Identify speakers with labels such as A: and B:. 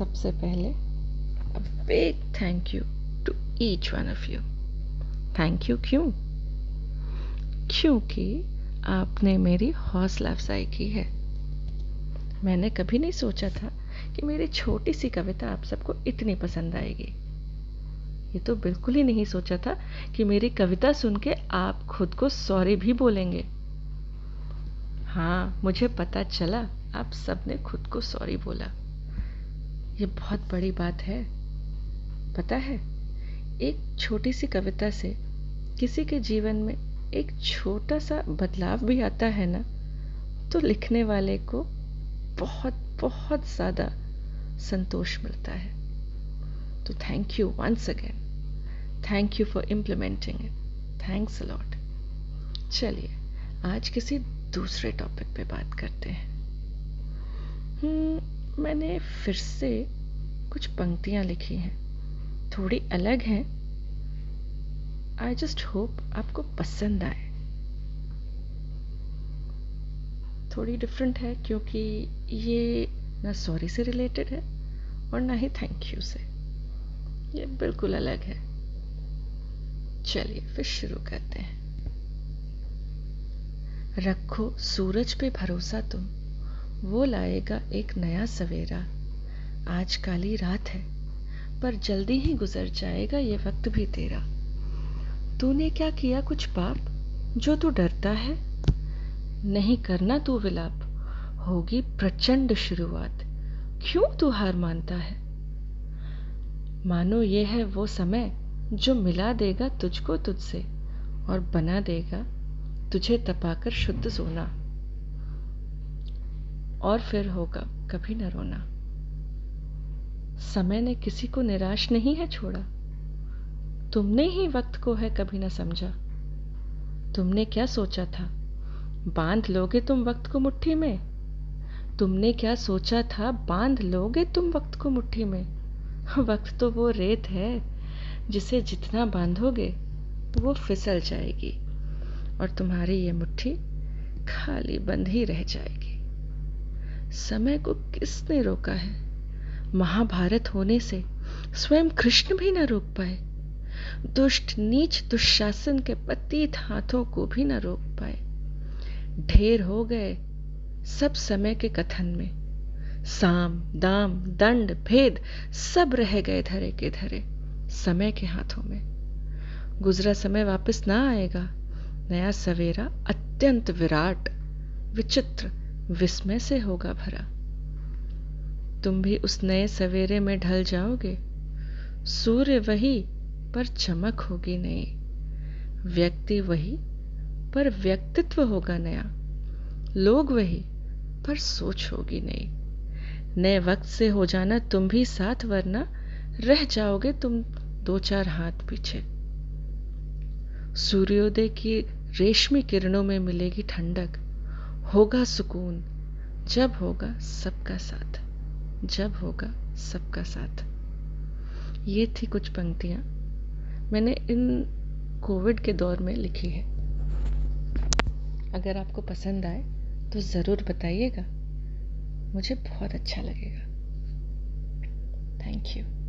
A: सबसे पहले big thank you to each one of you thank you क्यों? क्योंकि आपने मेरी हौसला अफजाई की है। मैंने कभी नहीं सोचा था कि मेरी छोटी सी कविता आप सबको इतनी पसंद आएगी। ये तो बिल्कुल ही नहीं सोचा था कि मेरी कविता सुन के आप खुद को सॉरी भी बोलेंगे। हाँ मुझे पता चला, आप सबने खुद को सॉरी बोला। ये बहुत बड़ी बात है। पता है एक छोटी सी कविता से किसी के जीवन में एक छोटा सा बदलाव भी आता है ना तो लिखने वाले को बहुत बहुत ज़्यादा संतोष मिलता है। तो thank you once again thank you for implementing it thanks a lot चलिए आज किसी दूसरे टॉपिक पे बात करते हैं। हम्म, मैंने फिर से कुछ पंक्तियाँ लिखी हैं। थोड़ी अलग हैं। आई जस्ट होप आपको पसंद आए। थोड़ी डिफरेंट है क्योंकि ये ना सॉरी से रिलेटेड है और ना ही थैंक यू से। ये बिल्कुल अलग है। चलिए फिर शुरू करते हैं। रखो सूरज पे भरोसा तुम। वो लाएगा एक नया सवेरा। आज काली रात है, पर जल्दी ही गुजर जाएगा ये वक्त भी तेरा। तूने क्या किया कुछ पाप, जो तू डरता है? नहीं करना तू विलाप, होगी प्रचंड शुरुआत। क्यों तू हार मानता है? मानो ये है वो समय, जो मिला देगा तुझको तुझसे, और बना देगा तुझे तपाकर शुद्ध सोना। और फिर होगा कभी न रोना। समय ने किसी को निराश नहीं है छोड़ा। तुमने ही वक्त को है कभी ना समझा। तुमने क्या सोचा था? बाँध लोगे तुम वक्त को मुट्ठी में? तुमने क्या सोचा था, बाँध लोगे तुम वक्त को मुट्ठी में? वक्त तो वो रेत है, जिसे जितना बांधोगे, वो फिसल जाएगी, और तुम्हारी ये मुट्ठी खाली बंद ही रह जाएगी। समय को किसने रोका है? महाभारत होने से स्वयं कृष्ण भी न रोक पाए। दुष्ट, नीच, दुशासन के पतित हाथों को भी न रोक पाए। ढेर हो गए सब समय के कथन में। साम, दाम, दंड, भेद सब रह गए धरे के धरे समय के हाथों में। गुजरा समय वापस ना आएगा। नया सवेरा अत्यंत विराट, विचित्र, विस्मय से होगा भरा। तुम भी उस नए सवेरे में ढल जाओगे। सूर्य वही, पर चमक होगी नई। व्यक्ति वही, पर व्यक्तित्व होगा नया। लोग वही, पर सोच होगी नई। नए वक्त से हो जाना तुम भी साथ, वरना रह जाओगे तुम दो चार हाथ पीछे। सूर्योदय की रेशमी किरणों में मिलेगी ठंडक। होगा सुकून, जब होगा सबका साथ। जब होगा सबका साथ। ये थी कुछ पंक्तियाँ। मैंने इन कोविड के दौर में लिखी है। अगर आपको पसंद आए तो ज़रूर बताइएगा। मुझे बहुत अच्छा लगेगा। Thank you